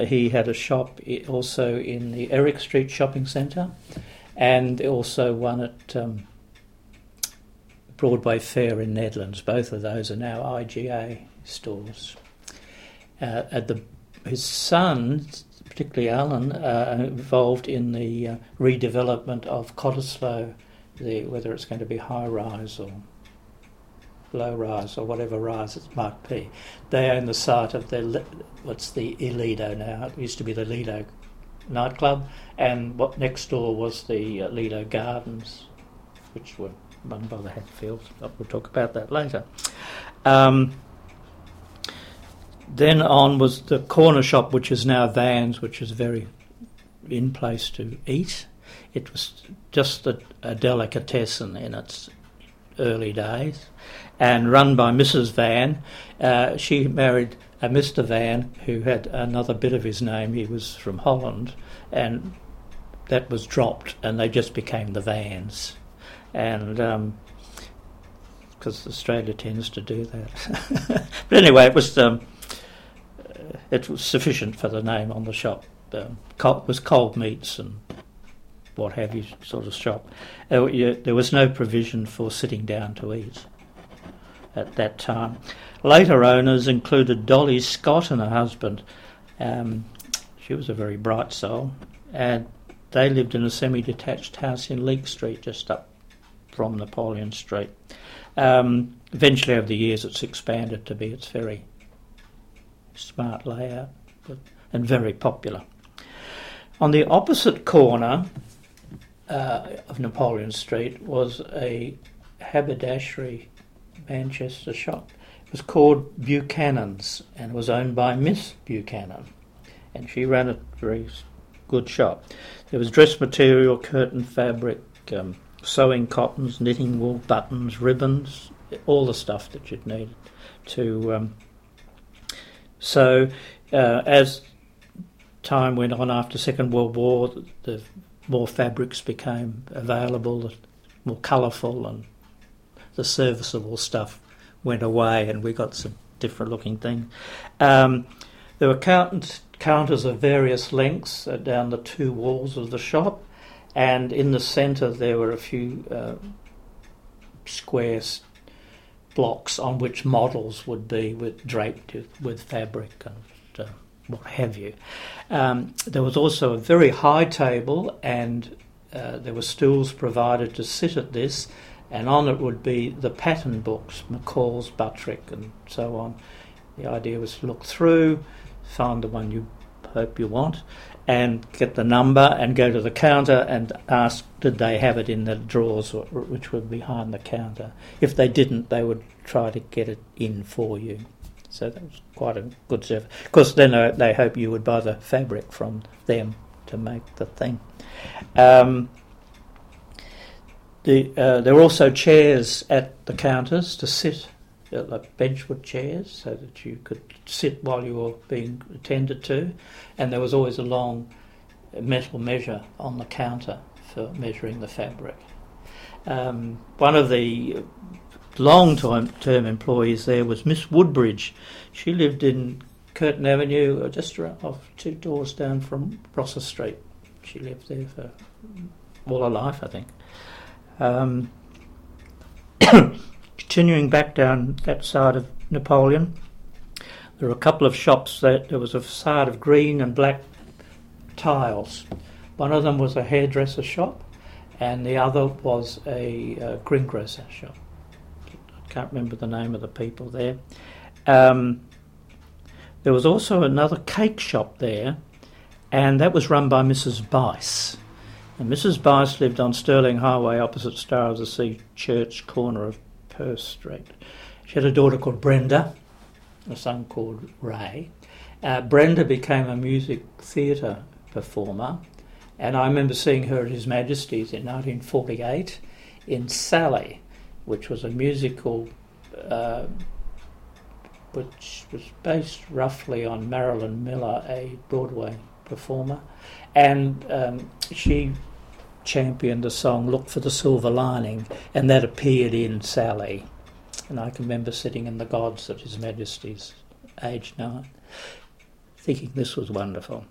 He had a shop also in the Eric Street Shopping Centre and also one at um, Broadway Fair in Nedlands. Both of those are now IGA stores. Uh, at the, his son, particularly Alan, uh, involved in the uh, redevelopment of Cottesloe, the, whether it's going to be high rise or low rise or whatever rise it might be. They own the site of the what's the Lido now. It used to be the Lido nightclub, and what next door was the Lido Gardens, which were run by the Hatfields. We'll talk about that later. Um, then on was the corner shop, which is now Vans, which is very in place to eat. It was just a, a delicatessen in its early days and run by Mrs. Van. Uh, she married a Mr. Van who had another bit of his name. He was from Holland, and that was dropped, and they just became the Vans. And because um, Australia tends to do that. but anyway, it was um, it was sufficient for the name on the shop. Um, was cold meats and what have you sort of shop. Uh, there was no provision for sitting down to eat at that time. Later owners included Dolly Scott and her husband. Um, she was a very bright soul, and they lived in a semi-detached house in Leake Street, just up from Napoleon Street. Um, eventually, over the years, it's expanded to be its very smart layout but, and very popular. On the opposite corner uh, of Napoleon Street was a haberdashery Manchester shop. It was called Buchanan's and was owned by Miss Buchanan, and she ran a very good shop. There was dress material, curtain fabric, um, sewing cottons, knitting wool, buttons, ribbons, all the stuff that you'd need to. Um, so, uh, as time went on after Second World War, the, the more fabrics became available, more colourful, and the serviceable stuff went away, and we got some different looking things. Um, there were count- counters of various lengths uh, down the two walls of the shop, and in the centre there were a few uh, square blocks on which models would be with draped with fabric and uh, what have you. Um, there was also a very high table, and uh, there were stools provided to sit at this, and on it would be the pattern books, McCall's, Butterick, and so on. The idea was to look through, find the one you hope you want, and get the number and go to the counter and ask did they have it in the drawers which were behind the counter. If they didn't, they would try to get it in for you. So that was quite a good service. Of course, then uh, they hope you would buy the fabric from them to make the thing. Um, the, uh, there were also chairs at the counters to sit, uh, like bentwood chairs, so that you could sit while you were being attended to, and there was always a long metal measure on the counter for measuring the fabric. Um, one of the long-term employees there was Miss Woodbridge. She lived in Curtin Avenue, uh, just off two doors down from Rosser Street. She lived there for all her life, I think. Um, continuing back down that side of Napoleon, there were a couple of shops that there was a facade of green and black tiles. One of them was a hairdresser shop, and the other was a, a greengrocer shop. Can't remember the name of the people there. Um, there was also another cake shop there, and that was run by Mrs. Bice. And Mrs. Bice lived on Stirling Highway opposite Star of the Sea Church, corner of Perth Street. She had a daughter called Brenda, a son called Ray. Uh, Brenda became a music theatre performer, and I remember seeing her at His Majesty's in 1948 in Sally, which was a musical uh, which was based roughly on Marilyn Miller, a Broadway performer, and um, she championed the song "Look for the Silver Lining," and that appeared in Sally. And I can remember sitting in the gods at His Majesty's, age nine. thinking this was wonderful.